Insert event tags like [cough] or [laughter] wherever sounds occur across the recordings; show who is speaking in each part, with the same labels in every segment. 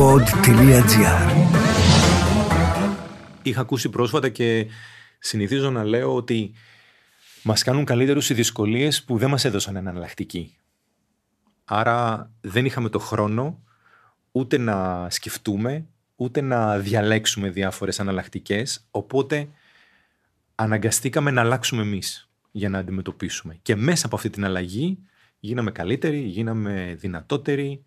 Speaker 1: pod.gr
Speaker 2: Είχα ακούσει πρόσφατα και συνηθίζω να λέω ότι μας κάνουν καλύτερους οι δυσκολίες που δεν μας έδωσαν εναλλακτική. Άρα δεν είχαμε το χρόνο ούτε να σκεφτούμε, ούτε να διαλέξουμε διάφορες αναλλακτικέ, οπότε αναγκαστήκαμε να αλλάξουμε εμείς για να αντιμετωπίσουμε. Και μέσα από αυτή την αλλαγή γίναμε καλύτεροι, γίναμε δυνατότεροι.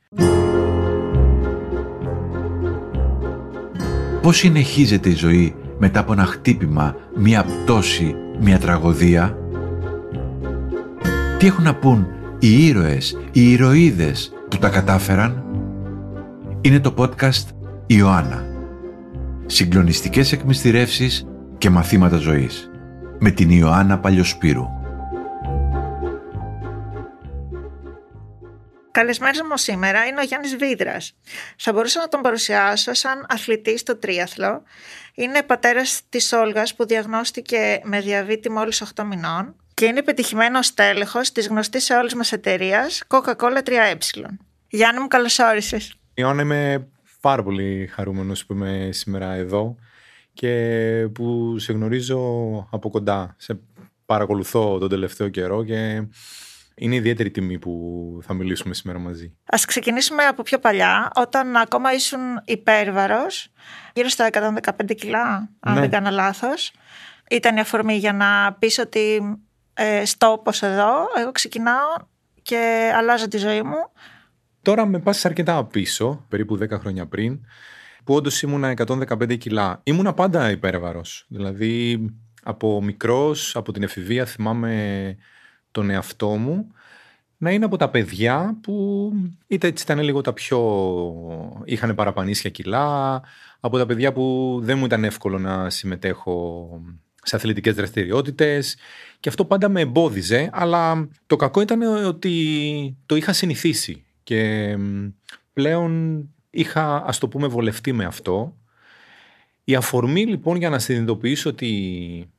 Speaker 3: Πώς συνεχίζεται η ζωή μετά από ένα χτύπημα, μια πτώση, μια τραγωδία; Τι έχουν να πούν οι ήρωες, οι ηρωίδες που τα κατάφεραν; Είναι το podcast Ιωάννα. Συγκλονιστικές εκμυστηρεύσεις και μαθήματα ζωής. Με την Ιωάννα Παλιοσπύρου.
Speaker 4: Καλεσμένος μου σήμερα είναι ο Γιάννης Βίδρας. Θα μπορούσα να τον παρουσιάσω σαν αθλητή στο τρίαθλο. Είναι πατέρας της Όλγας που διαγνώστηκε με διαβήτη μόλις 8 μηνών και είναι πετυχημένος τέλεχος της γνωστής σε όλες μας εταιρείας Coca-Cola 3E. Γιάννη μου, καλώς όρισες.
Speaker 2: Ιωάννα, είμαι πάρα πολύ χαρούμενος που είμαι σήμερα εδώ και που σε γνωρίζω από κοντά. Σε παρακολουθώ τον τελευταίο καιρό και είναι ιδιαίτερη τιμή που θα μιλήσουμε σήμερα μαζί.
Speaker 4: Ας ξεκινήσουμε από πιο παλιά, όταν ακόμα ήσουν υπέρβαρος, γύρω στα 115 κιλά, αν
Speaker 2: Ναι.
Speaker 4: δεν κάνω λάθος. Ήταν η αφορμή για να πεις ότι ε, στόπος εδώ, εγώ ξεκινάω και αλλάζω τη ζωή μου.
Speaker 2: Τώρα με πας αρκετά πίσω, περίπου 10 χρόνια πριν, που όντως ήμουνα 115 κιλά. Ήμουνα πάντα υπέρβαρος. Δηλαδή, από μικρός, από την εφηβεία, θυμάμαι τον εαυτό μου να είναι από τα παιδιά που είτε έτσι ήταν λίγο τα πιο... είχαν παραπανίσια κιλά, από τα παιδιά που δεν μου ήταν εύκολο να συμμετέχω σε αθλητικές δραστηριότητες και αυτό πάντα με εμπόδιζε, αλλά το κακό ήταν ότι το είχα συνηθίσει και μ, πλέον είχα, ας το πούμε, βολευτεί με αυτό. Η αφορμή λοιπόν για να συνειδητοποιήσω ότι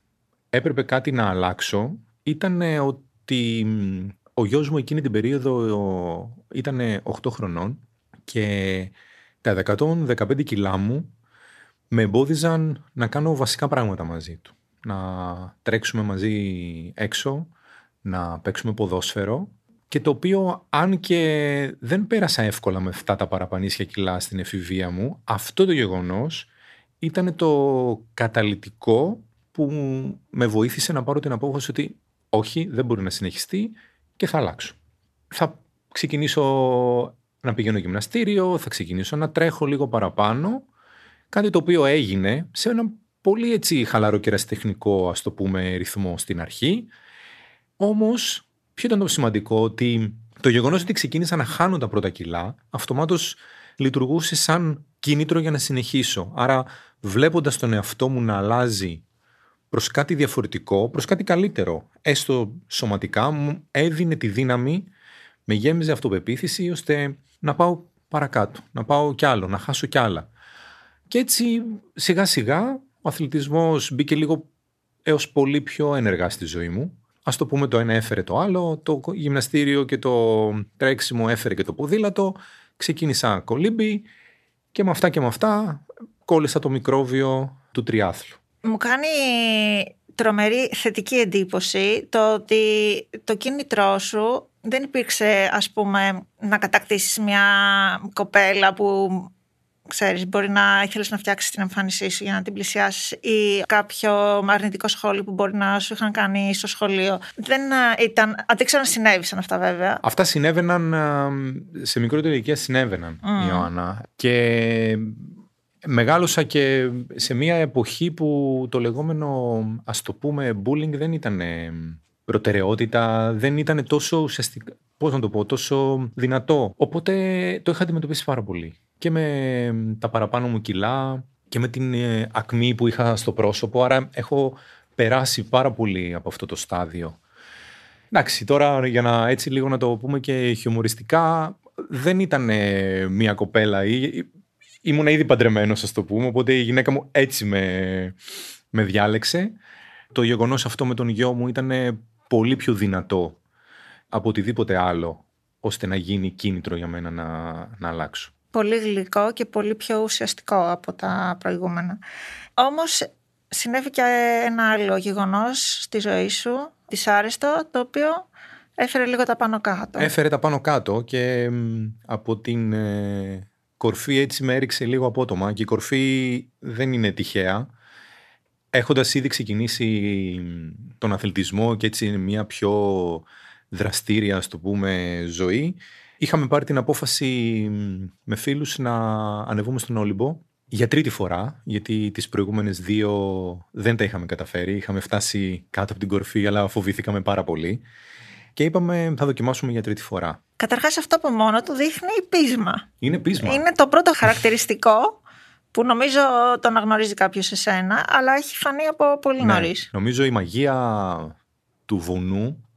Speaker 2: έπρεπε κάτι να αλλάξω ήταν ότι μ, ο γιος μου εκείνη την περίοδο ήταν 8 χρονών και τα 115 κιλά μου με εμπόδιζαν να κάνω βασικά πράγματα μαζί του. Να τρέξουμε μαζί έξω, να παίξουμε ποδόσφαιρο και το οποίο αν και δεν πέρασα εύκολα με αυτά τα παραπανίσια κιλά στην εφηβεία μου, αυτό το γεγονός ήταν το καταλυτικό που με βοήθησε να πάρω την απόφαση ότι όχι, δεν μπορεί να συνεχιστεί και θα αλλάξω. Θα ξεκινήσω να πηγαίνω γυμναστήριο, θα ξεκινήσω να τρέχω λίγο παραπάνω, κάτι το οποίο έγινε σε ένα πολύ έτσι χαλαρό και ερασιτεχνικό ας το πούμε ρυθμό στην αρχή. Όμως, ποιο ήταν το σημαντικό, ότι το γεγονός ότι ξεκίνησα να χάνω τα πρώτα κιλά, αυτομάτως λειτουργούσε σαν κίνητρο για να συνεχίσω. Άρα, βλέποντας τον εαυτό μου να αλλάζει προς κάτι διαφορετικό, προς κάτι καλύτερο, έστω σωματικά, μου έδινε τη δύναμη, με γέμιζε αυτοπεποίθηση, ώστε να πάω παρακάτω, να πάω κι άλλο, να χάσω κι άλλα. Και έτσι σιγά σιγά ο αθλητισμός μπήκε λίγο έως πολύ πιο ενεργά στη ζωή μου. Ας το πούμε το ένα έφερε το άλλο, το γυμναστήριο και το τρέξιμο έφερε και το ποδήλατο. Ξεκίνησα κολύμπι και με αυτά και με αυτά κόλλησα το μικρόβιο του τριάθλου.
Speaker 4: Μου κάνει τρομερή θετική εντύπωση το ότι το κίνητρό σου δεν υπήρξε ας πούμε να κατακτήσεις μια κοπέλα που ξέρεις μπορεί να ήθελες να φτιάξεις την εμφάνισή σου για να την πλησιάσεις ή κάποιο αρνητικό σχόλιο που μπορεί να σου είχαν κάνει στο σχολείο. Δεν ε, ήταν, αν δεν ξέρω αν συνέβησαν αυτά βέβαια.
Speaker 2: Αυτά συνέβαιναν, α, σε μικρότερη ηλικία συνέβαιναν,
Speaker 4: Μμμ.
Speaker 2: Ιωάννα. Και μεγάλωσα και σε μια εποχή που το λεγόμενο, ας το πούμε, bullying δεν ήταν ε, προτεραιότητα, δεν ήταν τόσο ουσιαστικά, πώς να το πω, τόσο δυνατό. Οπότε το είχα αντιμετωπίσει πάρα πολύ. Και με τα παραπάνω μου κιλά και με την ε, ακμή που είχα στο πρόσωπο, άρα έχω περάσει πάρα πολύ από αυτό το στάδιο. Εντάξει, τώρα για να έτσι λίγο να το πούμε και χιουμοριστικά, δεν ήταν ε, μια κοπέλα. Ή, ήμουν ήδη παντρεμένος, ας το πούμε, οπότε η γυναίκα μου έτσι με, με διάλεξε. Το γεγονός αυτό με τον γιο μου ήταν ε, πολύ πιο δυνατό από οτιδήποτε άλλο, ώστε να γίνει κίνητρο για μένα να, να αλλάξω.
Speaker 4: πολύ γλυκό και πολύ πιο ουσιαστικό από τα προηγούμενα. Όμως συνέβη και ένα άλλο γεγονός στη ζωή σου, δυσάρεστο, το οποίο έφερε λίγο τα πάνω κάτω.
Speaker 2: Έφερε τα πάνω κάτω και από την ε, κορφή έτσι με έριξε λίγο απότομα και η κορφή δεν είναι τυχαία. Έχοντας ήδη ξεκινήσει τον αθλητισμό και έτσι μια πιο δραστήρια, στο πούμε, ζωή, είχαμε πάρει την απόφαση με φίλους να ανεβούμε στον Όλυμπο για τρίτη φορά, γιατί τις προηγούμενες δύο δεν τα είχαμε καταφέρει. Είχαμε φτάσει κάτω από την κορφή, αλλά φοβήθηκαμε πάρα πολύ. Και είπαμε θα δοκιμάσουμε για τρίτη φορά.
Speaker 4: Καταρχάς αυτό από μόνο του δείχνει πείσμα.
Speaker 2: Είναι πείσμα.
Speaker 4: Είναι το πρώτο χαρακτηριστικό που νομίζω το αναγνωρίζει κάποιος σε σένα, αλλά έχει φανεί από πολύ
Speaker 2: Ναι.
Speaker 4: νωρίς.
Speaker 2: Νομίζω η μαγεία του βουνού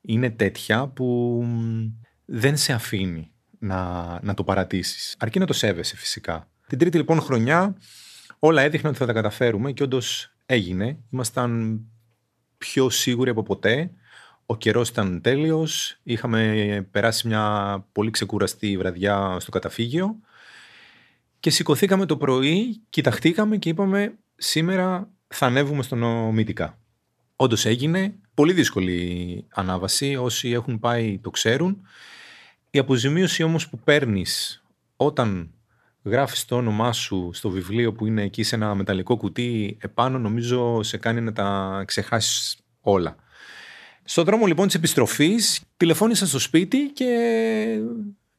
Speaker 2: είναι τέτοια που μ, δεν σε αφήνει να, να το παρατήσεις. Αρκεί να το σέβεσαι φυσικά. Την τρίτη λοιπόν χρονιά όλα έδειχναν ότι θα τα καταφέρουμε και όντως έγινε. Ήμασταν πιο σίγουροι από ποτέ. Ο καιρός ήταν τέλειος. Είχαμε περάσει μια πολύ ξεκουραστή βραδιά στο καταφύγιο. Και σηκωθήκαμε το πρωί, κοιταχτήκαμε και είπαμε σήμερα θα ανέβουμε στον Ομίτικα. Όντως έγινε. Πολύ δύσκολη ανάβαση. Όσοι έχουν πάει το ξέρουν. Η αποζημίωση όμως που παίρνεις όταν γράφεις το όνομά σου στο βιβλίο που είναι εκεί σε ένα μεταλλικό κουτί επάνω νομίζω σε κάνει να τα ξεχάσεις όλα. Στον δρόμο λοιπόν της επιστροφής τηλεφώνησα στο σπίτι και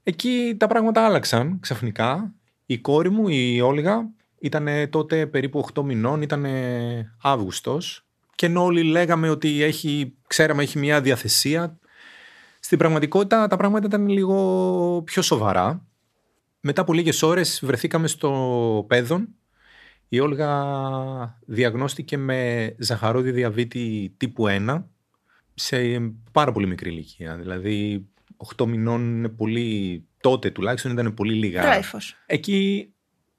Speaker 2: εκεί τα πράγματα άλλαξαν ξαφνικά. Η κόρη μου, η Όλγα, ήταν τότε περίπου 8 μηνών, ήταν Αύγουστος και ενώ όλοι λέγαμε ότι έχει, ξέραμε έχει μια διαθεσία, στην πραγματικότητα τα πράγματα ήταν λίγο πιο σοβαρά. Μετά από λίγες ώρες βρεθήκαμε στο Πέδον. Η Όλγα διαγνώστηκε με ζαχαρόδι διαβήτη τύπου 1 σε πάρα πολύ μικρή ηλικία. Δηλαδή 8 μηνών είναι πολύ, τότε τουλάχιστον ήταν πολύ λίγα.
Speaker 4: Τράιφος.
Speaker 2: Εκεί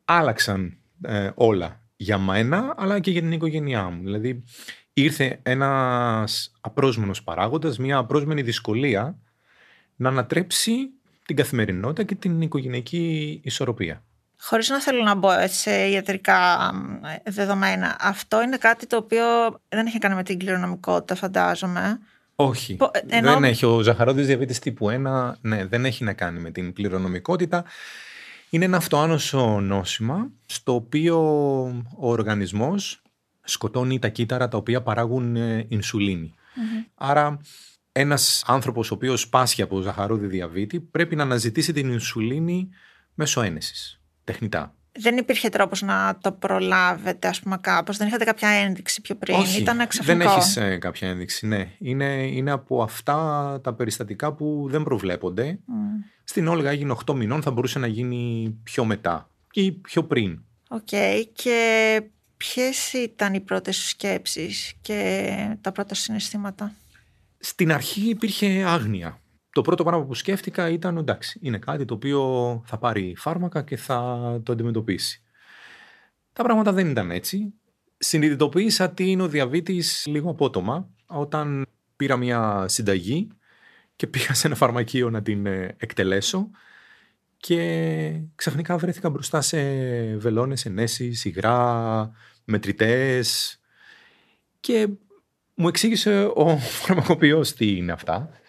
Speaker 2: άλλαξαν ε, όλα για μένα αλλά και για την οικογένειά μου. Δηλαδή ήρθε ένας απρόσμενος παράγοντας, μια απρόσμενη δυσκολία να ανατρέψει την καθημερινότητα και την οικογενειακή ισορροπία.
Speaker 4: Χωρίς να θέλω να μπω σε ιατρικά μ, δεδομένα, αυτό είναι κάτι το οποίο δεν έχει να κάνει με την κληρονομικότητα, φαντάζομαι.
Speaker 2: Όχι.
Speaker 4: Πο- ενώ-
Speaker 2: Δεν έχει. Ο ζαχαρόδης διαβήτης τύπου 1, ναι, δεν έχει να κάνει με την κληρονομικότητα. Είναι ένα αυτοάνωσο νόσημα, στο οποίο ο οργανισμός σκοτώνει τα κύτταρα τα οποία παράγουν ε, ινσουλίνη. Άρα ένας άνθρωπος ο οποίος πάσχει από ζαχαρόδι διαβήτη πρέπει να αναζητήσει την ινσουλίνη μέσω ένεσης, τεχνητά.
Speaker 4: Δεν υπήρχε τρόπος να το προλάβετε, ας πούμε, κάπως. Δεν είχατε κάποια ένδειξη πιο πριν;
Speaker 2: Όχι,
Speaker 4: Ήταν
Speaker 2: δεν
Speaker 4: ξαφνικό;
Speaker 2: έχεις ε, κάποια ένδειξη, ναι. Είναι, είναι από αυτά τα περιστατικά που δεν προβλέπονται.
Speaker 4: Μμ.
Speaker 2: Στην Όλγα έγινε 8 μηνών, θα μπορούσε να γίνει πιο μετά ή πιο πριν.
Speaker 4: Οκ. Και ποιες ήταν οι πρώτες σου σκέψεις και τα πρώτα συναισθήματα;
Speaker 2: Στην αρχή υπήρχε άγνοια. Το πρώτο πράγμα που σκέφτηκα ήταν εντάξει, είναι κάτι το οποίο θα πάρει φάρμακα και θα το αντιμετωπίσει. Τα πράγματα δεν ήταν έτσι. Συνειδητοποίησα τι είναι ο διαβήτης λίγο απότομα όταν πήρα μια συνταγή και πήγα σε ένα φαρμακείο να την ε, εκτελέσω και ξαφνικά βρέθηκα μπροστά σε βελόνες, ενέσεις, υγρά, μετρητές και μου εξήγησε ο [laughs] φαρμακοποιός τι είναι αυτά.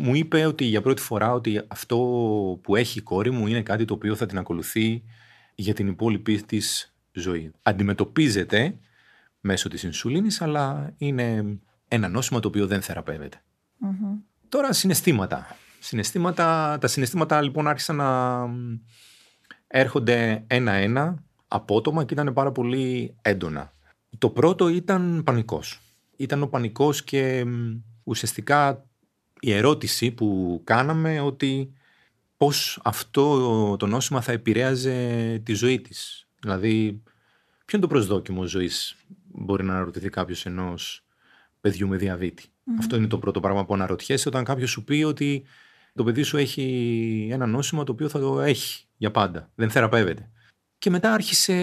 Speaker 2: Μου είπε ότι για πρώτη φορά ότι αυτό που έχει η κόρη μου είναι κάτι το οποίο θα την ακολουθεί για την υπόλοιπη της ζωή. Αντιμετωπίζεται μέσω της ινσουλίνης, αλλά είναι ένα νόσημα το οποίο δεν θεραπεύεται.
Speaker 4: Μμμ.
Speaker 2: Τώρα συναισθήματα. συναισθήματα. Τα συναισθήματα λοιπόν άρχισαν να μ, έρχονται ένα-ένα απότομα και ήταν πάρα πολύ έντονα. Το πρώτο ήταν πανικός. Ήταν ο πανικός και μ, ουσιαστικά η ερώτηση που κάναμε ότι πώς αυτό το νόσημα θα επηρέαζε τη ζωή της. Δηλαδή, ποιο είναι το προσδόκιμο ζωής μπορεί να αναρωτηθεί κάποιος ενός παιδιού με διαβήτη. Αυτό είναι το πρώτο πράγμα που αναρωτιέσαι όταν κάποιος σου πει ότι το παιδί σου έχει ένα νόσημα το οποίο θα το έχει για πάντα. Δεν θεραπεύεται. Και μετά άρχισε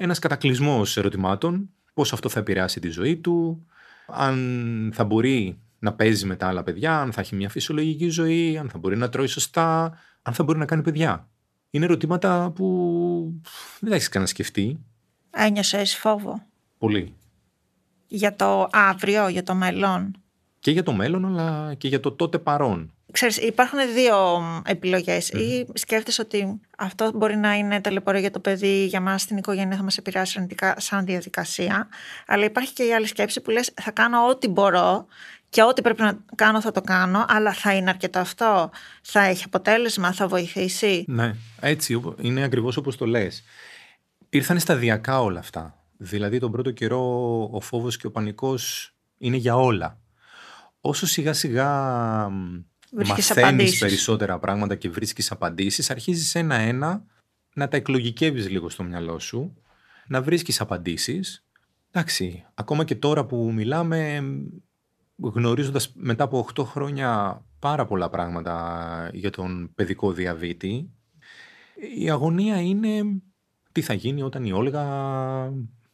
Speaker 2: ένας κατακλυσμός ερωτημάτων. Πώς αυτό θα επηρεάσει τη ζωή του, αν θα μπορεί να παίζει με τα άλλα παιδιά, αν θα έχει μια φυσιολογική ζωή, αν θα μπορεί να τρώει σωστά, αν θα μπορεί να κάνει παιδιά. είναι ερωτήματα που δεν τα έχεις καν σκεφτεί.
Speaker 4: Ένιωσες φόβο;
Speaker 2: Πολύ.
Speaker 4: για το αύριο, για το μέλλον;
Speaker 2: Και για το μέλλον, αλλά και για το τότε παρόν.
Speaker 4: Ξέρεις, υπάρχουν δύο επιλογές. Ή σκέφτεσαι ότι αυτό μπορεί να είναι ταλαιπωρία για το παιδί, για μας την οικογένεια θα μας επηρεάσει αρνητικά σαν διαδικασία. Αλλά υπάρχει και η άλλη σκέψη που λες θα κάνω ό,τι μπορώ και ό,τι πρέπει να κάνω θα το κάνω, αλλά θα είναι αρκετό αυτό. Θα έχει αποτέλεσμα, θα βοηθήσει.
Speaker 2: Ναι, έτσι οπο- είναι ακριβώς όπως το λες. Ήρθαν σταδιακά όλα αυτά. Δηλαδή τον πρώτο καιρό ο φόβος και ο πανικός είναι για όλα. Όσο σιγά σιγά μ,
Speaker 4: Βρίσκεις
Speaker 2: μαθαίνεις
Speaker 4: απαντήσεις.
Speaker 2: περισσότερα πράγματα και βρίσκεις απαντήσεις, αρχίζεις ένα-ένα να τα εκλογικεύεις λίγο στο μυαλό σου, να βρίσκεις απαντήσεις. Εντάξει, ακόμα και τώρα που μιλάμε, γνωρίζοντας μετά από 8 χρόνια πάρα πολλά πράγματα για τον παιδικό διαβήτη, η αγωνία είναι τι θα γίνει όταν η Όλγα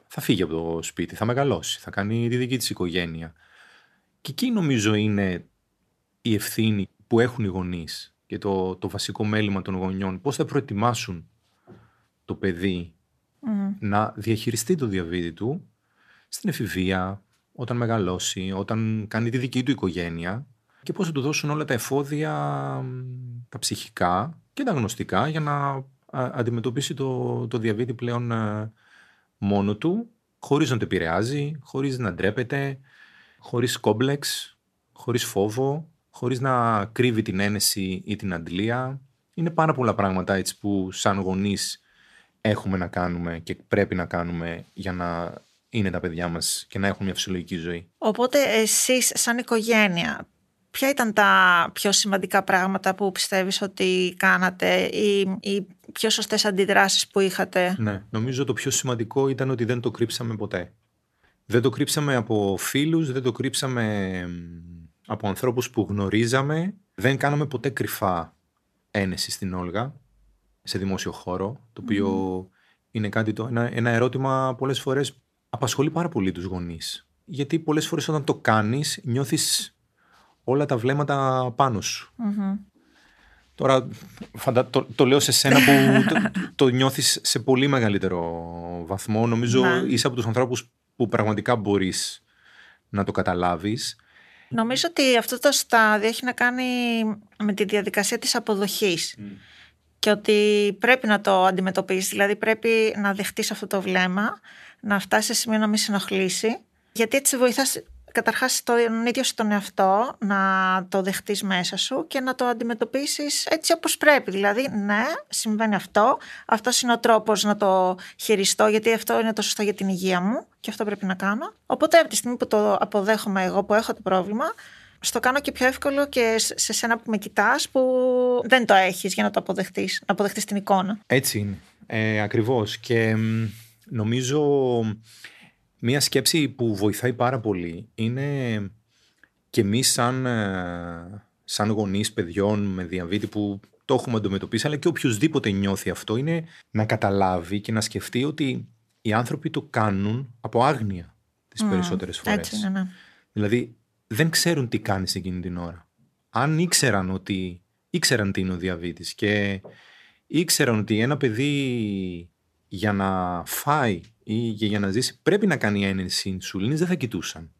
Speaker 2: θα φύγει από το σπίτι, θα μεγαλώσει, θα κάνει τη δική της οικογένεια. Και εκεί νομίζω είναι η ευθύνη που έχουν οι γονείς και το, το βασικό μέλημα των γονιών. Πώς θα προετοιμάσουν το παιδί
Speaker 4: Μμμ.
Speaker 2: να διαχειριστεί το διαβίτη του στην εφηβεία, όταν μεγαλώσει, όταν κάνει τη δική του οικογένεια και πώς θα του δώσουν όλα τα εφόδια, μ, τα ψυχικά και τα γνωστικά για να α, αντιμετωπίσει το, το διαβίτη πλέον ε, μόνο του, χωρίς να το επηρεάζει, χωρίς να ντρέπεται, χωρίς κόμπλεξ, χωρίς φόβο, χωρίς να κρύβει την ένεση ή την αντλία. Είναι πάρα πολλά πράγματα έτσι που σαν γονείς έχουμε να κάνουμε και πρέπει να κάνουμε για να είναι τα παιδιά μας και να έχουν μια φυσιολογική ζωή.
Speaker 4: Οπότε εσείς σαν οικογένεια, ποια ήταν τα πιο σημαντικά πράγματα που πιστεύεις ότι κάνατε ή οι πιο σωστές αντιδράσεις που είχατε;
Speaker 2: Ναι, νομίζω το πιο σημαντικό ήταν ότι δεν το κρύψαμε ποτέ. Δεν το κρύψαμε από φίλους, δεν το κρύψαμε μ, από ανθρώπους που γνωρίζαμε. Δεν κάναμε ποτέ κρυφά ένεση στην Όλγα σε δημόσιο χώρο, το οποίο είναι κάτι το, ένα, ένα ερώτημα πολλές φορές απασχολεί πάρα πολύ τους γονείς. Γιατί πολλές φορές όταν το κάνεις νιώθεις όλα τα βλέμματα πάνω σου.
Speaker 4: Μμμ.
Speaker 2: Τώρα φαντα... το, το λέω σε σένα που το, το νιώθεις σε πολύ μεγαλύτερο βαθμό. Νομίζω
Speaker 4: Ναι.
Speaker 2: είσαι από τους ανθρώπους που πραγματικά μπορείς να το καταλάβεις.
Speaker 4: Νομίζω ότι αυτό το στάδιο έχει να κάνει με τη διαδικασία της αποδοχής και ότι πρέπει να το αντιμετωπίσεις, δηλαδή πρέπει να δεχτείς αυτό το βλέμμα, να φτάσεις σε σημείο να μην σε ενοχλήσει, γιατί έτσι βοηθάς καταρχάς τον ίδιο σου τον εαυτό να το δεχτείς μέσα σου και να το αντιμετωπίσεις έτσι όπως πρέπει. Δηλαδή, ναι, συμβαίνει αυτό, αυτός είναι ο τρόπος να το χειριστώ, γιατί αυτό είναι το σωστό για την υγεία μου και αυτό πρέπει να κάνω. Οπότε, από τη στιγμή που το αποδέχομαι εγώ που έχω το πρόβλημα, στο κάνω και πιο εύκολο και σε σένα που με κοιτάς που δεν το έχεις για να το αποδεχτείς, να αποδεχτείς την εικόνα.
Speaker 2: Έτσι είναι. Ε, ακριβώς. Και μ, νομίζω μία σκέψη που βοηθάει πάρα πολύ είναι και εμείς σαν, ε, σαν γονείς παιδιών με διαβήτη που το έχουμε αντιμετωπίσει, αλλά και οποιοδήποτε νιώθει αυτό, είναι να καταλάβει και να σκεφτεί ότι οι άνθρωποι το κάνουν από άγνοια τις
Speaker 4: Μμμ,
Speaker 2: περισσότερες φορές.
Speaker 4: Έτσι είναι, ναι.
Speaker 2: Δηλαδή δεν ξέρουν τι κάνεις εκείνη την ώρα. Αν ήξεραν ότι ήξεραν τι είναι ο διαβήτης και ήξεραν ότι ένα παιδί για να φάει ή και για να ζήσει πρέπει να κάνει ένεση ινσουλίνης δεν θα κοιτούσαν.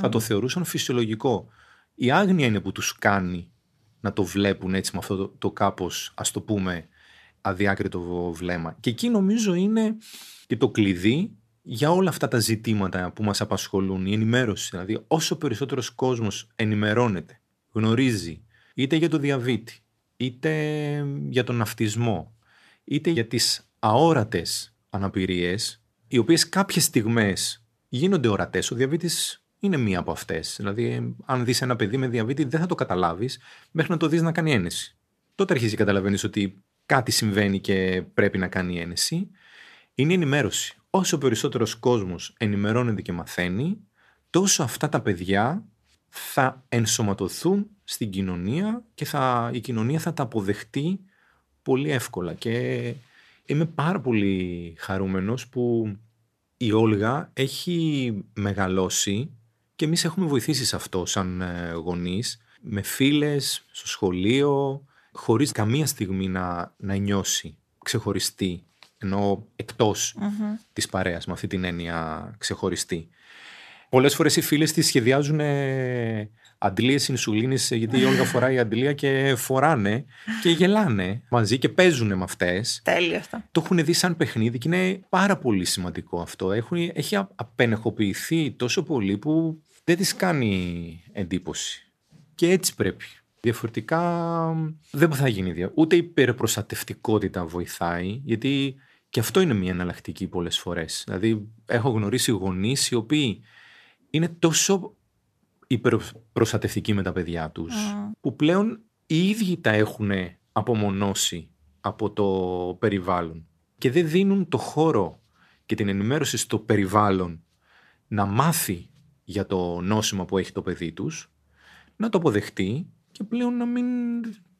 Speaker 2: Θα το θεωρούσαν φυσιολογικό. Η άγνοια είναι που τους κάνει να το βλέπουν έτσι με αυτό το, το κάπως ας το πούμε αδιάκριτο βλέμμα. Και εκεί νομίζω είναι και το κλειδί για όλα αυτά τα ζητήματα που μας απασχολούν, η ενημέρωση. Δηλαδή όσο περισσότερος κόσμος ενημερώνεται, γνωρίζει είτε για το διαβήτη, είτε για τον ναυτισμό, είτε για τις αόρατες αναπηρίες, οι οποίες κάποιες στιγμές γίνονται ορατές. Ο διαβήτης είναι μία από αυτές. Δηλαδή, αν δεις ένα παιδί με διαβήτη, δεν θα το καταλάβεις μέχρι να το δεις να κάνει ένεση. Τότε αρχίζει και καταλαβαίνεις ότι κάτι συμβαίνει και πρέπει να κάνει ένεση. Είναι η ενημέρωση. Όσο περισσότερος κόσμος ενημερώνεται και μαθαίνει, τόσο αυτά τα παιδιά θα ενσωματωθούν στην κοινωνία και θα, η κοινωνία θα τα αποδεχτεί πολύ εύκολα. Και είμαι πάρα πολύ χαρούμενος που η Όλγα έχει μεγαλώσει και εμείς έχουμε βοηθήσει σε αυτό σαν ε, γονείς, με φίλες, στο σχολείο, χωρίς καμία στιγμή να, να νιώσει ξεχωριστή, ενώ εκτός της παρέας, με αυτή την έννοια ξεχωριστή. Πολλές φορές οι φίλες της σχεδιάζουν ε, αντλίες ινσουλίνης, γιατί η Όλγα φοράει αντλία και φοράνε και γελάνε μαζί και παίζουν με αυτές.
Speaker 4: Τέλειο αυτό.
Speaker 2: Το έχουν δει σαν παιχνίδι και είναι πάρα πολύ σημαντικό αυτό. Έχουν, έχει απενεχοποιηθεί τόσο πολύ που δεν της κάνει εντύπωση. Και έτσι πρέπει. Διαφορετικά δεν θα γίνει. Ούτε η υπερπροστατευτικότητα βοηθάει, γιατί και αυτό είναι μια εναλλακτική πολλές φορές. Δηλαδή έχω γνωρίσει γονείς οι οποίοι είναι τόσο υπερπροστατευτικοί με τα παιδιά τους, που πλέον οι ίδιοι τα έχουν απομονώσει από το περιβάλλον και δεν δίνουν το χώρο και την ενημέρωση στο περιβάλλον να μάθει για το νόσημα που έχει το παιδί τους, να το αποδεχτεί και πλέον να μην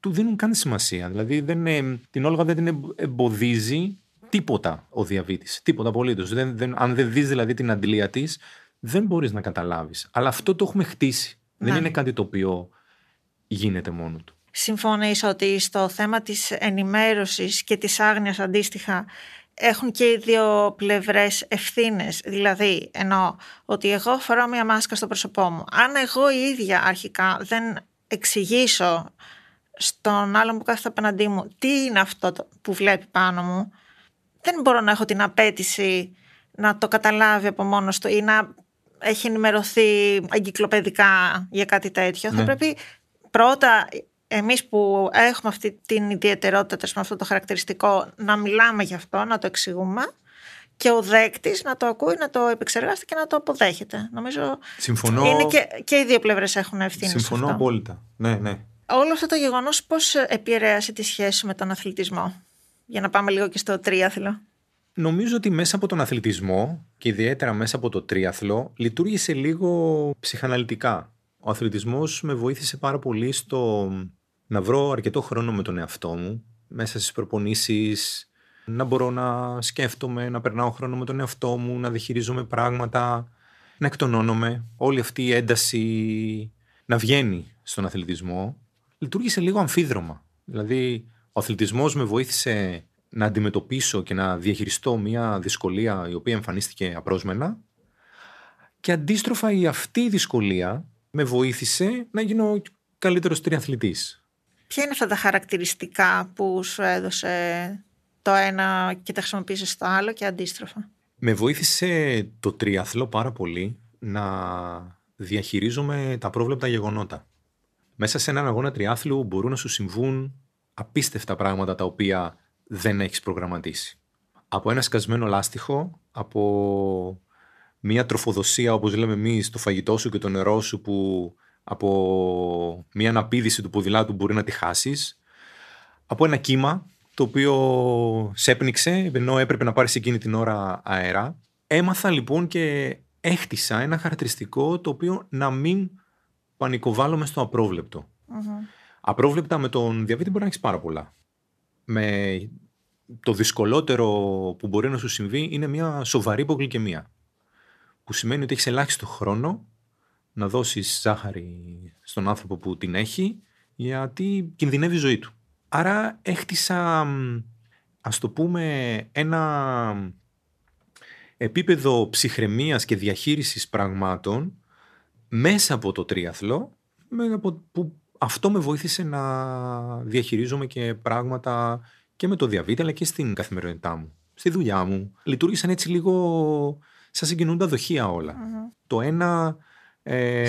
Speaker 2: του δίνουν καν σημασία. Δηλαδή δεν, την Όλγα δεν την εμποδίζει τίποτα ο διαβήτης, τίποτα απολύτως. Δεν, δεν, αν δεν δεις δηλαδή την αντλία της, δεν μπορείς να καταλάβεις. Αλλά αυτό το έχουμε χτίσει. Δεν ναι. είναι κάτι το οποίο γίνεται μόνο του.
Speaker 4: Συμφωνείς ότι στο θέμα της ενημέρωσης και της άγνοιας αντίστοιχα έχουν και οι δύο πλευρές ευθύνες. Δηλαδή, εννοώ ότι εγώ φοράω μια μάσκα στο πρόσωπό μου. Αν εγώ η ίδια αρχικά δεν εξηγήσω στον άλλον που κάθεται απέναντί μου τι είναι αυτό που βλέπει πάνω μου, δεν μπορώ να έχω την απέτηση να το καταλάβει από μόνος του ή να έχει ενημερωθεί εγκυκλοπαιδικά για κάτι τέτοιο. Θα ναι. πρέπει πρώτα εμείς που έχουμε αυτή την ιδιαιτερότητα, με αυτό το χαρακτηριστικό, να μιλάμε γι' αυτό, να το εξηγούμε και ο δέκτης να το ακούει, να το επεξεργάζεται και να το αποδέχεται. Νομίζω
Speaker 2: Συμφωνώ...
Speaker 4: είναι και, και οι δύο πλευρές έχουν ευθύνη.
Speaker 2: Συμφωνώ απόλυτα. Ναι, ναι.
Speaker 4: Όλο αυτό το γεγονός πώς επηρέασε τη σχέση με τον αθλητισμό, για να πάμε λίγο και στο τρίαθλο.
Speaker 2: Νομίζω ότι μέσα από τον αθλητισμό και ιδιαίτερα μέσα από το τρίαθλο λειτουργήσε λίγο ψυχαναλυτικά. Ο αθλητισμός με βοήθησε πάρα πολύ στο να βρω αρκετό χρόνο με τον εαυτό μου μέσα στις προπονήσεις, να μπορώ να σκέφτομαι, να περνάω χρόνο με τον εαυτό μου, να διαχειρίζομαι πράγματα, να εκτονώνομαι. Όλη αυτή η ένταση να βγαίνει στον αθλητισμό λειτουργήσε λίγο αμφίδρομα. Δηλαδή, ο αθλητισμός με βοήθησε να αντιμετωπίσω και να διαχειριστώ μια δυσκολία η οποία εμφανίστηκε απρόσμενα και αντίστροφα η αυτή η δυσκολία με βοήθησε να γίνω καλύτερος τριαθλητής.
Speaker 4: Ποια είναι αυτά τα χαρακτηριστικά που σου έδωσε το ένα και τα χρησιμοποίησες στο άλλο και αντίστροφα;
Speaker 2: Με βοήθησε το τριαθλό πάρα πολύ να διαχειρίζομαι τα πρόβλεπτα γεγονότα. Μέσα σε έναν αγώνα τριάθλου μπορούν να σου συμβούν απίστευτα πράγματα τα οποία δεν έχεις προγραμματίσει. Από ένα σκασμένο λάστιχο, από μια τροφοδοσία όπως λέμε εμείς το φαγητό σου και το νερό σου που από μια αναπήδηση του ποδηλάτου μπορεί να τη χάσεις, από ένα κύμα το οποίο σέπνιξε ενώ έπρεπε να πάρεις εκείνη την ώρα αέρα. Έμαθα λοιπόν και έχτισα ένα χαρακτηριστικό το οποίο να μην πανικοβάλλομαι στο απροβλεπτο Απρόβλεπτα με τον διαβήτη μπορεί να έχεις πάρα πολλά με το δυσκολότερο που μπορεί να σου συμβεί είναι μια σοβαρή υπογλυκαιμία. Που σημαίνει ότι έχεις ελάχιστο χρόνο να δώσεις ζάχαρη στον άνθρωπο που την έχει γιατί κινδυνεύει η ζωή του. Άρα έχτισα, ας το πούμε, ένα επίπεδο ψυχραιμίας και διαχείρισης πραγμάτων μέσα από το τρίαθλο που αυτό με βοήθησε να διαχειρίζομαι και πράγματα και με το διαβήτη αλλά και στην καθημερινότητά μου. Στη δουλειά μου. Λειτουργήσαν έτσι λίγο σαν συγκινούντα δοχεία Το ένα
Speaker 4: ε,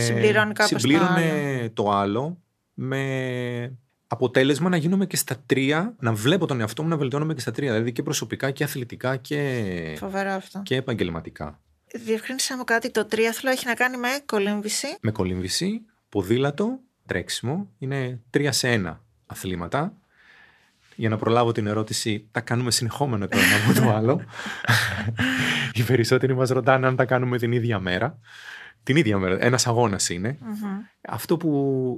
Speaker 4: συμπλήρωνε
Speaker 2: το άλλο. με αποτέλεσμα να γίνομαι και στα τρία, να βλέπω τον εαυτό μου να βελτιώνομαι και στα τρία. Δηλαδή και προσωπικά και αθλητικά και,
Speaker 4: αυτό.
Speaker 2: και επαγγελματικά.
Speaker 4: Διευκρίνησα μου κάτι, το τρίαθλο έχει να κάνει με κολύμβηση.
Speaker 2: Με κολύμβηση, ποδήλατο τρέξιμο. Είναι τρία σε ένα αθλήματα. Για να προλάβω την ερώτηση, τα κάνουμε συνεχόμενο το ένα από το άλλο. Οι περισσότεροι μας ρωτάνε αν τα κάνουμε την ίδια μέρα. Την ίδια μέρα, ένας αγώνας Αυτό που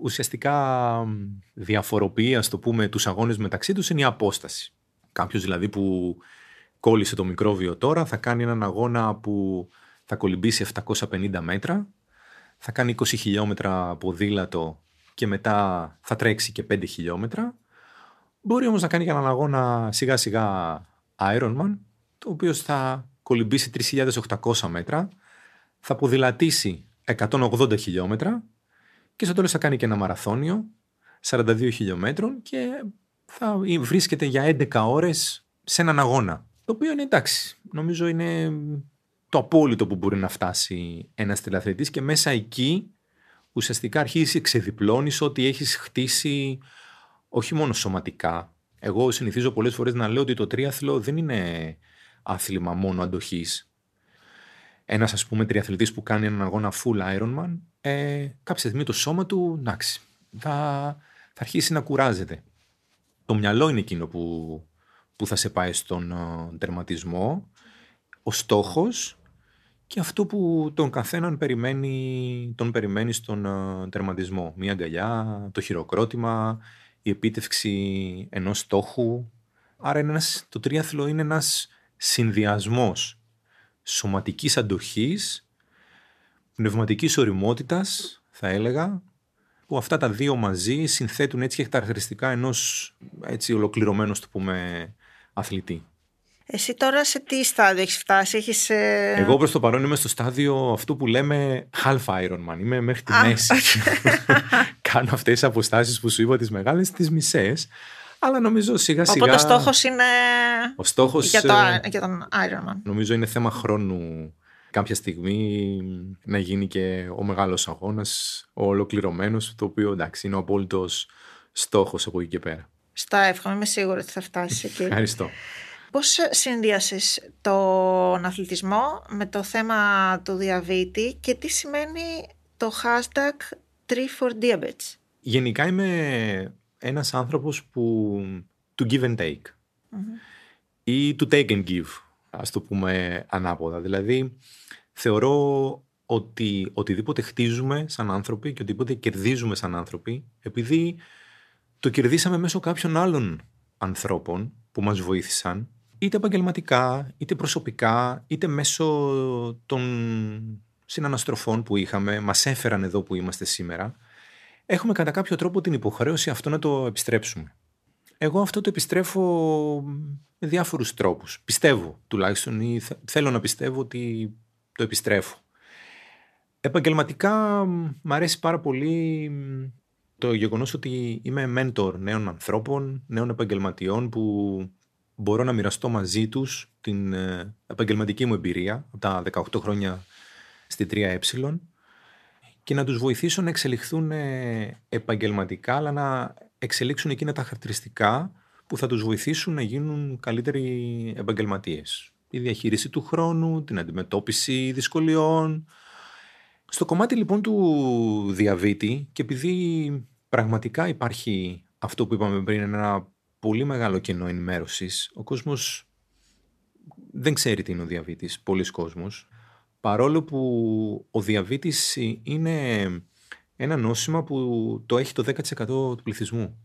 Speaker 2: ουσιαστικά διαφοροποιεί, ας το πούμε, τους αγώνες μεταξύ τους είναι η απόσταση. Κάποιος δηλαδή που κόλλησε το μικρόβιο τώρα θα κάνει έναν αγώνα που θα κολυμπήσει 750 μέτρα, θα κάνει 20 χιλιόμετρα ποδήλατο και μετά θα τρέξει και 5 χιλιόμετρα. Μπορεί όμως να κάνει και έναν αγώνα σιγά σιγά Ironman, το οποίο θα κολυμπήσει 3.800 μέτρα, θα ποδηλατήσει 180 χιλιόμετρα και στο τέλος θα κάνει και ένα μαραθώνιο 42 χιλιόμετρων και θα βρίσκεται για 11 ώρες σε έναν αγώνα. Το οποίο είναι εντάξει, νομίζω είναι το απόλυτο που μπορεί να φτάσει ένας τελαθλητής και μέσα εκεί ουσιαστικά αρχίζει ξεδιπλώνεις ότι έχεις χτίσει όχι μόνο σωματικά. Εγώ συνηθίζω πολλές φορές να λέω ότι το τρίαθλο δεν είναι άθλημα μόνο αντοχής. Ένας ας πούμε τριαθλητής που κάνει έναν αγώνα full Ironman, ε, κάποια στιγμή το σώμα του, εντάξει, θα, θα αρχίσει να κουράζεται. Το μυαλό είναι εκείνο που, που θα σε πάει στον uh, τερματισμό. Ο στόχος και αυτό που τον καθέναν περιμένει, τον περιμένει στον uh, τερματισμό. Μία αγκαλιά, το χειροκρότημα, η επίτευξη ενός στόχου. Άρα είναι ένας, το τρίαθλο είναι ένας συνδυασμός σωματικής αντοχής, πνευματικής οριμότητας, θα έλεγα, που αυτά τα δύο μαζί συνθέτουν έτσι και τα χαρακτηριστικά ενός έτσι ολοκληρωμένου, το πούμε, αθλητή.
Speaker 4: Εσύ τώρα σε τι στάδιο έχεις φτάσει, έχεις... Ε,
Speaker 2: Εγώ προς το παρόν είμαι στο στάδιο αυτού που λέμε half Ironman, είμαι μέχρι τη μέση. [laughs] Κάνω αυτές τις αποστάσεις που σου είπα τις μεγάλες, τις μισές. Αλλά νομίζω σιγά σιγά.
Speaker 4: Οπότε ο στόχος είναι.
Speaker 2: Ο στόχος,
Speaker 4: για, το,
Speaker 2: ε,
Speaker 4: για τον Ironman.
Speaker 2: Νομίζω είναι θέμα χρόνου κάποια στιγμή να γίνει και ο μεγάλος αγώνας, ο ολοκληρωμένος, το οποίο εντάξει είναι ο απόλυτος στόχος από εκεί και πέρα.
Speaker 4: Στα εύχομαι, είμαι σίγουρη ότι θα φτάσεις εκεί.
Speaker 2: Ευχαριστώ.
Speaker 4: Πώς συνδυάσεις τον αθλητισμό με το θέμα του διαβήτη και τι σημαίνει το hashtag 3for
Speaker 2: Γενικά είμαι ένας άνθρωπος που to give and take ή to take and give, ας το πούμε ανάποδα. Δηλαδή θεωρώ ότι οτιδήποτε χτίζουμε σαν άνθρωποι και οτιδήποτε κερδίζουμε σαν άνθρωποι, επειδή το κερδίσαμε μέσω κάποιων άλλων ανθρώπων που μας βοήθησαν, είτε επαγγελματικά, είτε προσωπικά, είτε μέσω των συναναστροφών που είχαμε, μας έφεραν εδώ που είμαστε σήμερα, έχουμε κατά κάποιο τρόπο την υποχρέωση αυτό να το επιστρέψουμε. Εγώ αυτό το επιστρέφω με διάφορους τρόπους. Πιστεύω τουλάχιστον ή θέλω να πιστεύω ότι το επιστρέφω. Επαγγελματικά μου αρέσει πάρα πολύ το γεγονός ότι είμαι mentor νέων ανθρώπων, νέων επαγγελματιών που μπορώ να μοιραστώ μαζί τους την ε, επαγγελματική μου εμπειρία από τα 18 χρόνια στη 3Ε και να τους βοηθήσω να εξελιχθούν ε, επαγγελματικά αλλά να εξελίξουν εκείνα τα χαρακτηριστικά που θα τους βοηθήσουν να γίνουν καλύτεροι επαγγελματίες. Η διαχείριση του χρόνου, την αντιμετώπιση δυσκολιών. Στο κομμάτι λοιπόν του διαβήτη και επειδή πραγματικά υπάρχει αυτό που είπαμε πριν ένα πολύ μεγάλο κενό ενημέρωσης. Ο κόσμος δεν ξέρει τι είναι ο διαβήτης, πολλοί κόσμος. Παρόλο που ο διαβήτης είναι ένα νόσημα που το έχει το 10% του πληθυσμού.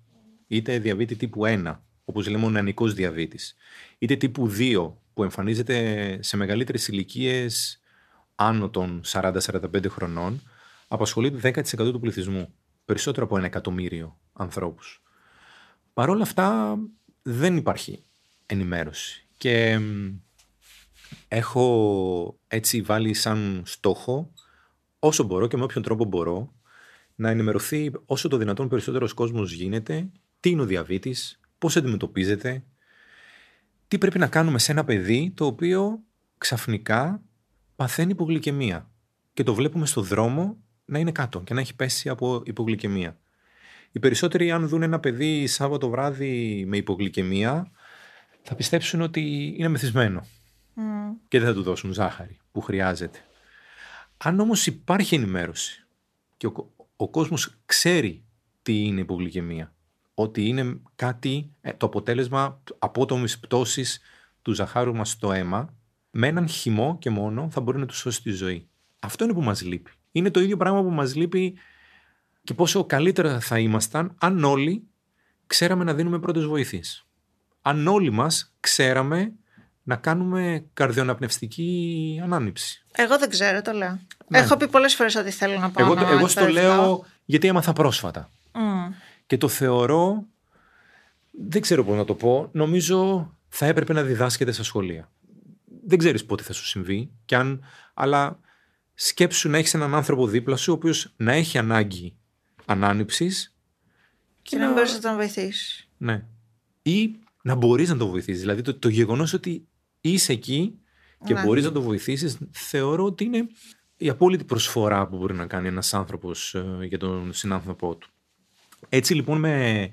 Speaker 2: Είτε διαβήτη τύπου 1, όπως λέμε ο νεανικός διαβήτης, είτε τύπου 2, που εμφανίζεται σε μεγαλύτερες ηλικίες άνω των 40-45 χρονών, απασχολεί το 10% του πληθυσμού. Περισσότερο από ένα εκατομμύριο ανθρώπους. Παρ' όλα αυτά δεν υπάρχει ενημέρωση. Και έχω έτσι βάλει σαν στόχο όσο μπορώ και με όποιον τρόπο μπορώ να ενημερωθεί όσο το δυνατόν περισσότερος κόσμος γίνεται τι είναι ο διαβήτης, πώς αντιμετωπίζεται, τι πρέπει να κάνουμε σε ένα παιδί το οποίο ξαφνικά παθαίνει υπογλυκαιμία και το βλέπουμε στο δρόμο να είναι κάτω και να έχει πέσει από υπογλυκαιμία. Οι περισσότεροι αν δουν ένα παιδί Σάββατο βράδυ με υπογλυκαιμία θα πιστέψουν ότι είναι μεθυσμένο και δεν θα του δώσουν ζάχαρη που χρειάζεται. Αν όμως υπάρχει ενημέρωση και ο, ο κόσμος ξέρει τι είναι υπογλυκαιμία, ότι είναι κάτι, ε, το αποτέλεσμα απότομης πτώσης του ζαχάρου μας στο αίμα, με έναν χυμό και μόνο θα μπορεί να του σώσει τη ζωή. Αυτό είναι που μας λείπει. Είναι το ίδιο πράγμα που μας λείπει και πόσο καλύτερα θα ήμασταν αν όλοι ξέραμε να δίνουμε πρώτες βοήθειες. Αν όλοι μας ξέραμε να κάνουμε καρδιοναπνευστική ανάνυψη.
Speaker 4: Εγώ δεν ξέρω, το λέω. Ναι. Έχω πει πολλές φορές ότι θέλω να πάω
Speaker 2: Εγώ,
Speaker 4: να
Speaker 2: εγώ στο λέω γιατί έμαθα πρόσφατα. Και το θεωρώ δεν ξέρω πώς να το πω. Νομίζω θα έπρεπε να διδάσκεται στα σχολεία. Δεν ξέρεις πότε θα σου συμβεί, κι αν, αλλά σκέψου να έχεις έναν άνθρωπο δίπλα σου, ο οποίος να έχει ανάγκη ανάνυψης.
Speaker 4: Και, να, να μπορείς να τον βοηθήσει.
Speaker 2: Ναι. Ή να μπορείς να τον βοηθήσεις. Δηλαδή το, το γεγονός ότι είσαι εκεί και ναι. μπορείς να τον βοηθήσεις, θεωρώ ότι είναι η απόλυτη προσφορά που μπορεί να κάνει ένας άνθρωπος ε, για τον συνάνθρωπό του. Έτσι λοιπόν με,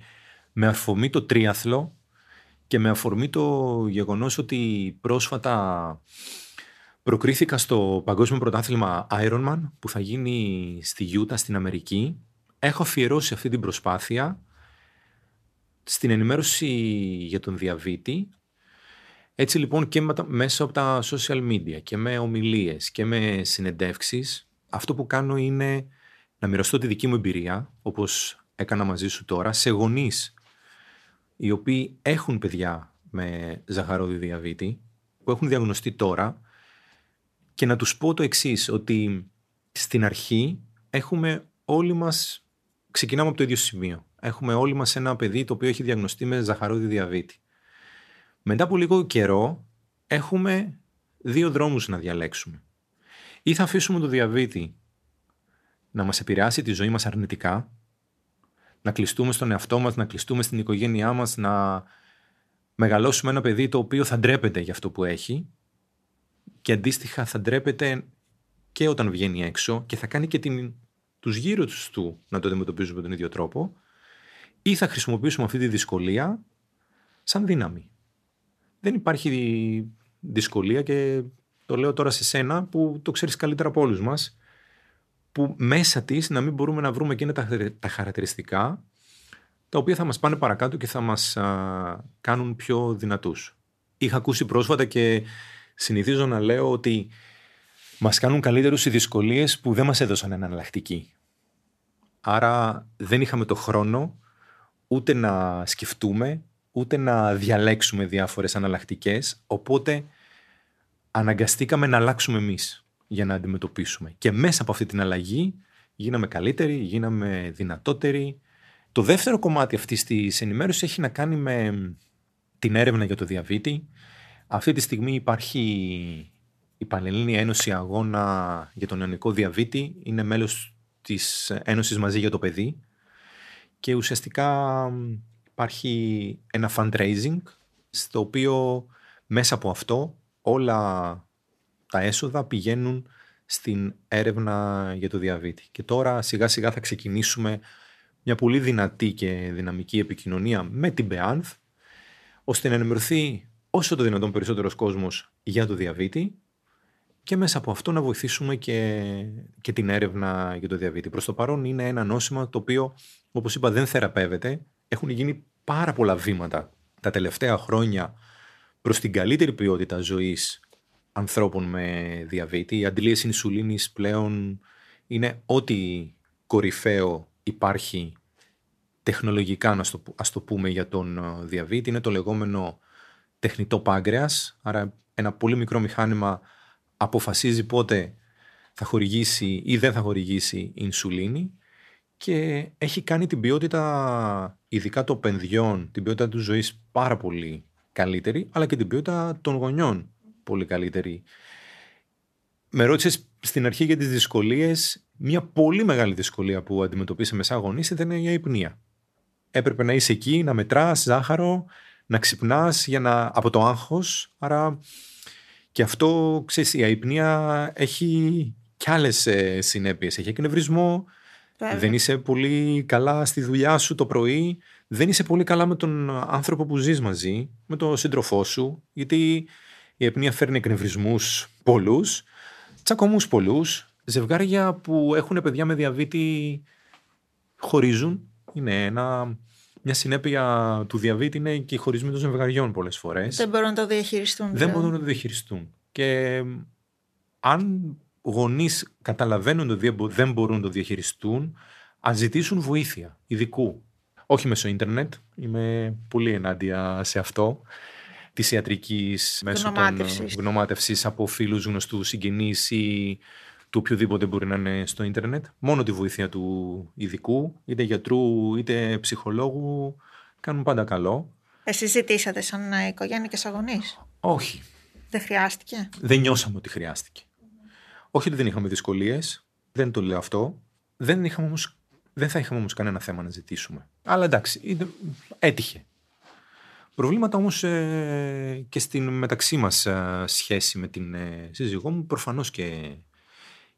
Speaker 2: με αφορμή το τρίαθλο και με αφορμή το γεγονός ότι πρόσφατα προκρίθηκα στο Παγκόσμιο Πρωτάθλημα Ironman που θα γίνει στη Γιούτα στην Αμερική, έχω αφιερώσει αυτή την προσπάθεια στην ενημέρωση για τον διαβήτη. Έτσι λοιπόν και μέσα από τα social media και με ομιλίες και με συνεντεύξεις αυτό που κάνω είναι να μοιραστώ τη δική μου εμπειρία όπως έκανα μαζί σου τώρα σε γονείς οι οποίοι έχουν παιδιά με ζαχαρόδι διαβήτη που έχουν διαγνωστεί τώρα και να τους πω το εξής ότι στην αρχή έχουμε όλοι μας ξεκινάμε από το ίδιο σημείο. Έχουμε όλοι μας ένα παιδί το οποίο έχει διαγνωστεί με ζαχαρόδι διαβήτη. Μετά από λίγο καιρό έχουμε δύο δρόμους να διαλέξουμε. Ή θα αφήσουμε το διαβήτη να μας επηρεάσει τη ζωή μας αρνητικά, να κλειστούμε στον εαυτό μας, να κλειστούμε στην οικογένειά μας, να μεγαλώσουμε ένα παιδί το οποίο θα ντρέπεται για αυτό που έχει και αντίστοιχα θα ντρέπεται και όταν βγαίνει έξω και θα κάνει και την, τους γύρω τους να το αντιμετωπίζουν με τον ίδιο τρόπο ή θα χρησιμοποιήσουμε αυτή τη δυσκολία σαν δύναμη. Δεν υπάρχει δυσκολία και το λέω τώρα σε σένα που το ξέρεις καλύτερα από όλους μας που μέσα της να μην μπορούμε να βρούμε εκείνα τα, τα χαρακτηριστικά τα οποία θα μας πάνε παρακάτω και θα μας κάνουν πιο δυνατούς. Είχα ακούσει πρόσφατα και συνηθίζω να λέω ότι μας κάνουν καλύτερους οι δυσκολίες που δεν μας έδωσαν εναλλακτική. Άρα δεν είχαμε το χρόνο ούτε να σκεφτούμε, ούτε να διαλέξουμε διάφορες αναλλακτικέ, οπότε αναγκαστήκαμε να αλλάξουμε εμείς για να αντιμετωπίσουμε. Και μέσα από αυτή την αλλαγή γίναμε καλύτεροι, γίναμε δυνατότεροι. Το δεύτερο κομμάτι αυτής της ενημέρωσης έχει να κάνει με την έρευνα για το διαβήτη. Αυτή τη στιγμή υπάρχει η Πανελλήνια Ένωση Αγώνα για τον Ιωνικό Διαβήτη. Είναι μέλος της Ένωσης Μαζί για το Παιδί και ουσιαστικά υπάρχει ένα fundraising στο οποίο μέσα από αυτό όλα τα έσοδα πηγαίνουν στην έρευνα για το διαβήτη. Και τώρα σιγά σιγά θα ξεκινήσουμε μια πολύ δυνατή και δυναμική επικοινωνία με την ΠΕΑΝΘ ώστε να ενημερωθεί όσο το δυνατόν περισσότερος κόσμος για το διαβήτη και μέσα από αυτό να βοηθήσουμε και, και την έρευνα για το διαβήτη. Προς το παρόν είναι ένα νόσημα το οποίο, όπως είπα, δεν θεραπεύεται. Έχουν γίνει πάρα πολλά βήματα τα τελευταία χρόνια προς την καλύτερη ποιότητα ζωής ανθρώπων με διαβήτη. Η αντιλίαση ινσουλίνης πλέον είναι ό,τι κορυφαίο υπάρχει τεχνολογικά, να το, ας το πούμε, για τον ε, διαβήτη. Είναι το λεγόμενο τεχνητό πάγκρεας, άρα ένα πολύ μικρό μηχάνημα αποφασίζει πότε θα χορηγήσει ή δεν θα χορηγήσει ινσουλίνη και έχει κάνει την ποιότητα, ειδικά των παιδιών, την ποιότητα του ζωής πάρα πολύ καλύτερη, αλλά και την ποιότητα των γονιών πολύ καλύτερη. Με ρώτησες στην αρχή για τις δυσκολίες. Μια πολύ μεγάλη δυσκολία που αντιμετωπίσαμε σαν γονείς ήταν η αϊπνία. Έπρεπε να είσαι εκεί, να μετράς ζάχαρο, να ξυπνάς για να... από το άγχος. Άρα και αυτό, ξέρεις, η αϊπνία έχει κι άλλες ε, συνέπειες. Έχει εκνευρισμό, δεν είσαι πολύ καλά στη δουλειά σου το πρωί, δεν είσαι πολύ καλά με τον άνθρωπο που ζεις μαζί, με τον σύντροφό σου, γιατί η αιπνία φέρνει εκνευρισμούς πολλούς, τσακωμούς πολλούς, ζευγάρια που έχουν παιδιά με διαβήτη χωρίζουν. Είναι ένα, μια συνέπεια του διαβήτη είναι και οι χωρισμοί των ζευγαριών πολλές φορές.
Speaker 4: Δεν μπορούν να το διαχειριστούν.
Speaker 2: Δεν δηλαδή. μπορούν να το διαχειριστούν. Και αν γονείς καταλαβαίνουν ότι δεν μπορούν να το διαχειριστούν, ας ζητήσουν βοήθεια ειδικού. Όχι μέσω ίντερνετ. Είμαι πολύ ενάντια σε αυτό της ιατρικής μέσω των γνωμάτευσης από φίλους γνωστούς συγγενείς ή του οποιοδήποτε μπορεί να είναι στο ίντερνετ. Μόνο τη βοήθεια του ειδικού, είτε γιατρού είτε ψυχολόγου, Κάνουν πάντα καλό.
Speaker 4: Εσείς ζητήσατε σαν ε, οικογένεια και σαν γονείς;
Speaker 2: Όχι.
Speaker 4: Δεν χρειάστηκε;
Speaker 2: Δεν νιώσαμε ότι χρειάστηκε. Όχι ότι δεν είχαμε δυσκολίες, δεν το λέω αυτό. Δεν, είχαμε όμως, δεν θα είχαμε όμως κανένα θέμα να ζητήσουμε. Αλλά εντάξει, είναι- έτυχε. Προβλήματα όμως ε, και στην μεταξύ μας ε, σχέση με την ε, σύζυγό μου προφανώς και,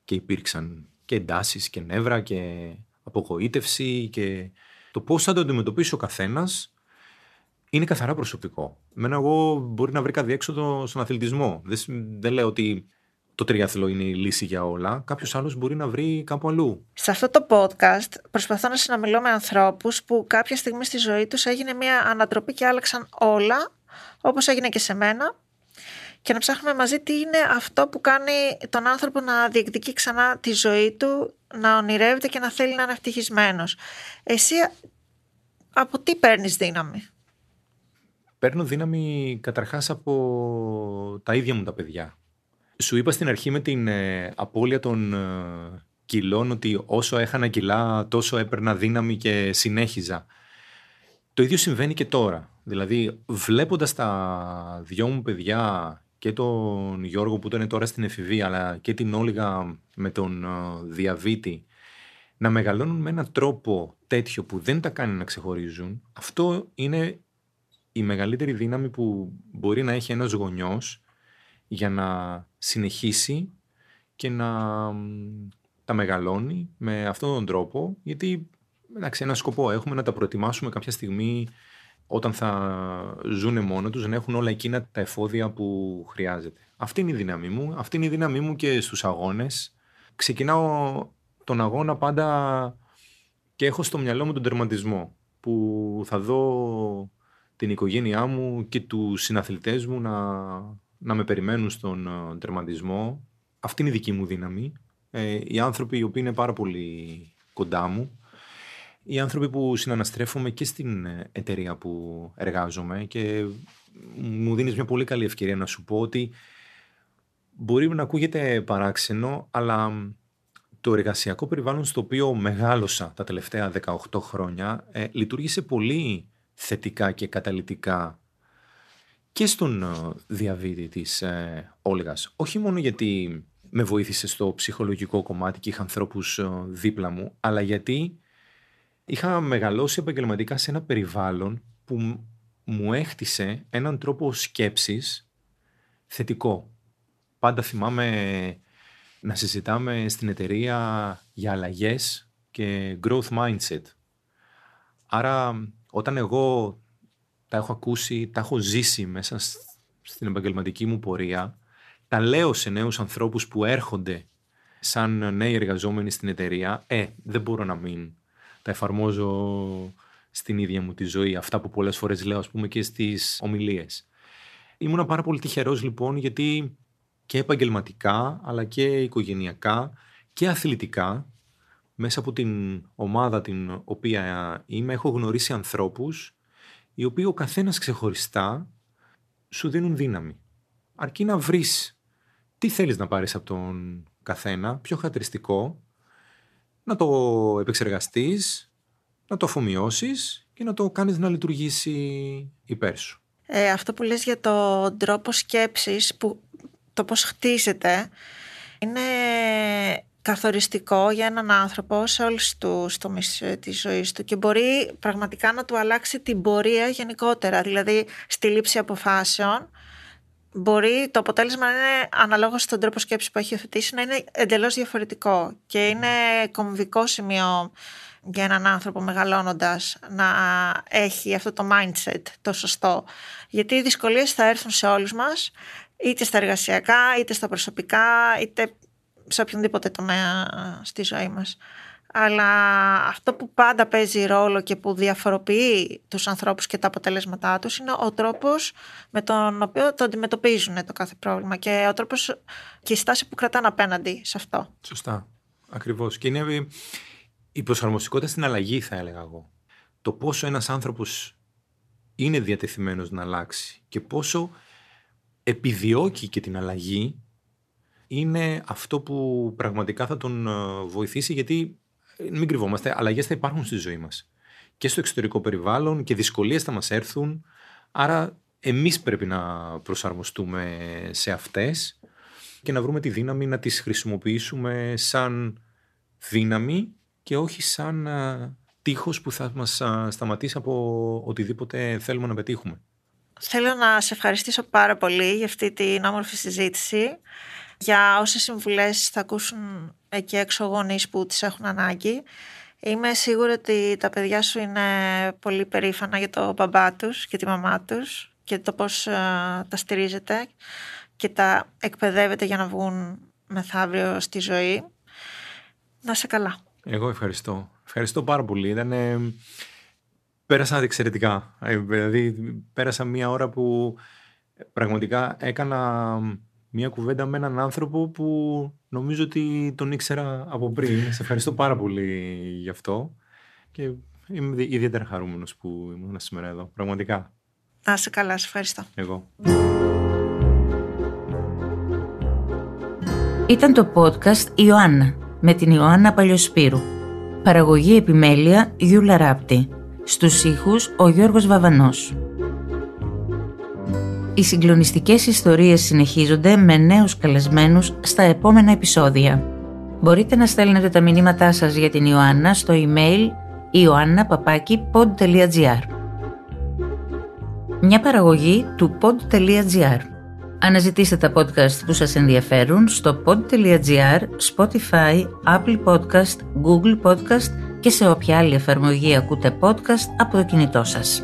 Speaker 2: και υπήρξαν και εντάσεις και νεύρα και απογοήτευση και το πώς θα το αντιμετωπίσει ο καθένας είναι καθαρά προσωπικό. Εμένα εγώ μπορεί να βρήκα διέξοδο στον αθλητισμό. Δεν, σ- δεν λέω ότι το τριάθλο είναι η λύση για όλα. Κάποιος άλλος μπορεί να βρει κάπου αλλού.
Speaker 4: Σε αυτό το podcast προσπαθώ να συνομιλώ με ανθρώπους που κάποια στιγμή στη ζωή τους έγινε μια ανατροπή και άλλαξαν όλα, όπως έγινε και σε μένα, και να ψάχνουμε μαζί τι είναι αυτό που κάνει τον άνθρωπο να διεκδικεί ξανά τη ζωή του, να ονειρεύεται και να θέλει να είναι ευτυχισμένος. Εσύ από τι παίρνεις δύναμη;
Speaker 2: Παίρνω δύναμη καταρχάς από τα ίδια μου τα παιδιά. Σου είπα στην αρχή με την ε, απώλεια των ε, κιλών ότι όσο έχανα κιλά τόσο έπαιρνα δύναμη και συνέχιζα. Το ίδιο συμβαίνει και τώρα. Δηλαδή βλέποντας τα δυο μου παιδιά και τον Γιώργο που ήταν τώρα στην εφηβεία αλλά και την Όλγα με τον ε, διαβήτη να μεγαλώνουν με έναν τρόπο τέτοιο που δεν τα κάνει να ξεχωρίζουν. Αυτό είναι η μεγαλύτερη δύναμη που μπορεί να έχει ένας γονιός για να συνεχίσει και να μ, τα μεγαλώνει με αυτόν τον τρόπο γιατί εντάξει, ένα σκοπό έχουμε να τα προετοιμάσουμε κάποια στιγμή όταν θα ζουν μόνο τους να έχουν όλα εκείνα τα εφόδια που χρειάζεται. Αυτή είναι η δύναμή μου. Αυτή είναι η δύναμή μου και στους αγώνες. Ξεκινάω τον αγώνα πάντα και έχω στο μυαλό μου τον τερματισμό που θα δω την οικογένειά μου και τους συναθλητές μου να, να με περιμένουν στον ε, τερματισμό. Αυτή είναι η δική μου δύναμη. Ε, οι άνθρωποι οι οποίοι είναι πάρα πολύ κοντά μου, οι άνθρωποι που συναναστρέφομαι και στην ε, εταιρεία που εργάζομαι και μου δίνεις μια πολύ καλή ευκαιρία να σου πω ότι μπορεί να ακούγεται παράξενο, αλλά το εργασιακό περιβάλλον στο οποίο μεγάλωσα τα τελευταία 18 χρόνια ε, λειτουργήσε πολύ θετικά και καταλυτικά και στον ε, διαβήτη της ε, Όλγας. Όχι μόνο γιατί με βοήθησε στο ψυχολογικό κομμάτι και είχα ανθρώπους ε, δίπλα μου, αλλά γιατί είχα μεγαλώσει επαγγελματικά σε ένα περιβάλλον που μ- μου έχτισε έναν τρόπο σκέψης θετικό. Πάντα θυμάμαι να συζητάμε στην εταιρεία για αλλαγές και growth mindset. Άρα όταν εγώ τα έχω ακούσει, τα έχω ζήσει μέσα σ- στην επαγγελματική μου πορεία, τα λέω σε νέους ανθρώπους που έρχονται σαν νέοι εργαζόμενοι στην εταιρεία, ε, δεν μπορώ να μην τα εφαρμόζω στην ίδια μου τη ζωή. Αυτά που πολλές φορές λέω, ας πούμε, και στις ομιλίες. Ήμουνα πάρα πολύ τυχερός, λοιπόν, γιατί και επαγγελματικά, αλλά και οικογενειακά και αθλητικά, μέσα από την ομάδα την οποία είμαι, έχω γνωρίσει ανθρώπους οι οποίοι ο καθένας ξεχωριστά σου δίνουν δύναμη. Αρκεί να βρεις τι θέλεις να πάρεις από τον καθένα, πιο χαρακτηριστικό, να το επεξεργαστείς, να το αφομοιώσεις και να το κάνεις να λειτουργήσει υπέρ σου.
Speaker 4: Ε, αυτό που λες για τον τρόπο σκέψης, που το πώς χτίζεται, είναι καθοριστικό για έναν άνθρωπο σε όλους τους τομείς ε, της ζωής του και μπορεί πραγματικά να του αλλάξει την πορεία γενικότερα. Δηλαδή, στη λήψη αποφάσεων, μπορεί το αποτέλεσμα να είναι αναλόγως στον τρόπο σκέψης που έχει υιοθετήσει να είναι εντελώς διαφορετικό και είναι κομβικό σημείο για έναν άνθρωπο μεγαλώνοντας να έχει αυτό το mindset το σωστό. Γιατί οι δυσκολίες θα έρθουν σε όλους μας, είτε στα εργασιακά, είτε στα προσωπικά, είτε σε οποιονδήποτε τομέα στη ζωή μας. Αλλά αυτό που πάντα παίζει ρόλο και που διαφοροποιεί τους ανθρώπους και τα αποτελέσματά τους είναι ο τρόπος με τον οποίο το αντιμετωπίζουν το κάθε πρόβλημα και ο τρόπος και η στάση που κρατάνε απέναντι σε αυτό.
Speaker 2: Σωστά. Ακριβώς. Και είναι η προσαρμοστικότητα στην αλλαγή, θα έλεγα εγώ. Το πόσο ένας άνθρωπος είναι διατεθειμένος να αλλάξει και πόσο επιδιώκει και την αλλαγή είναι αυτό που πραγματικά θα τον ε, βοηθήσει γιατί ε, μην κρυβόμαστε, αλλαγές θα υπάρχουν στη ζωή μας. και στο εξωτερικό περιβάλλον και δυσκολίες θα μας έρθουν. Άρα εμείς πρέπει να προσαρμοστούμε σε αυτές και να βρούμε τη δύναμη να τις χρησιμοποιήσουμε σαν δύναμη και όχι σαν τείχος που θα μας σταματήσει από οτιδήποτε θέλουμε να πετύχουμε.
Speaker 4: Θέλω να σε ευχαριστήσω πάρα πολύ για αυτή την όμορφη συζήτηση, για όσες συμβουλές θα ακούσουν εκεί έξω γονείς που τις έχουν ανάγκη. Είμαι σίγουρη ότι τα παιδιά σου είναι πολύ περήφανα για το μπαμπά τους και τη μαμά τους και το πώς τα στηρίζετε και τα εκπαιδεύετε για να βγουν μεθαύριο στη ζωή. Να σε καλά.
Speaker 2: Εγώ ευχαριστώ. Ευχαριστώ πάρα πολύ. Ήταν, πέρασα εξαιρετικά. Ε, δηλαδή, πέρασα μία ώρα που πραγματικά έκανα μία κουβέντα με έναν άνθρωπο που νομίζω ότι τον ήξερα από πριν. Σε ευχαριστώ πάρα πολύ γι' αυτό. Και είμαι ιδιαίτερα χαρούμενος που ήμουν σήμερα εδώ. Πραγματικά.
Speaker 4: Να σε καλά, σε ευχαριστώ.
Speaker 2: Εγώ.
Speaker 1: Ήταν το podcast Ιωάννα με την Ιωάννα Παλιοσπύρου. Παραγωγή επιμέλεια Γιούλα Ράπτη. Στους ήχους ο Γιώργος Βαβανός. Οι συγκλονιστικές ιστορίες συνεχίζονται με νέους καλεσμένους στα επόμενα επεισόδια. Μπορείτε να στέλνετε τα μηνύματά σας για την Ιωάννα στο email ioannapapaki.pod.gr Μια παραγωγή του pod.gr Αναζητήστε τα podcast που σας ενδιαφέρουν στο pod.gr, Spotify, Apple Podcast, Google Podcast και σε όποια άλλη εφαρμογή ακούτε podcast από το κινητό σας.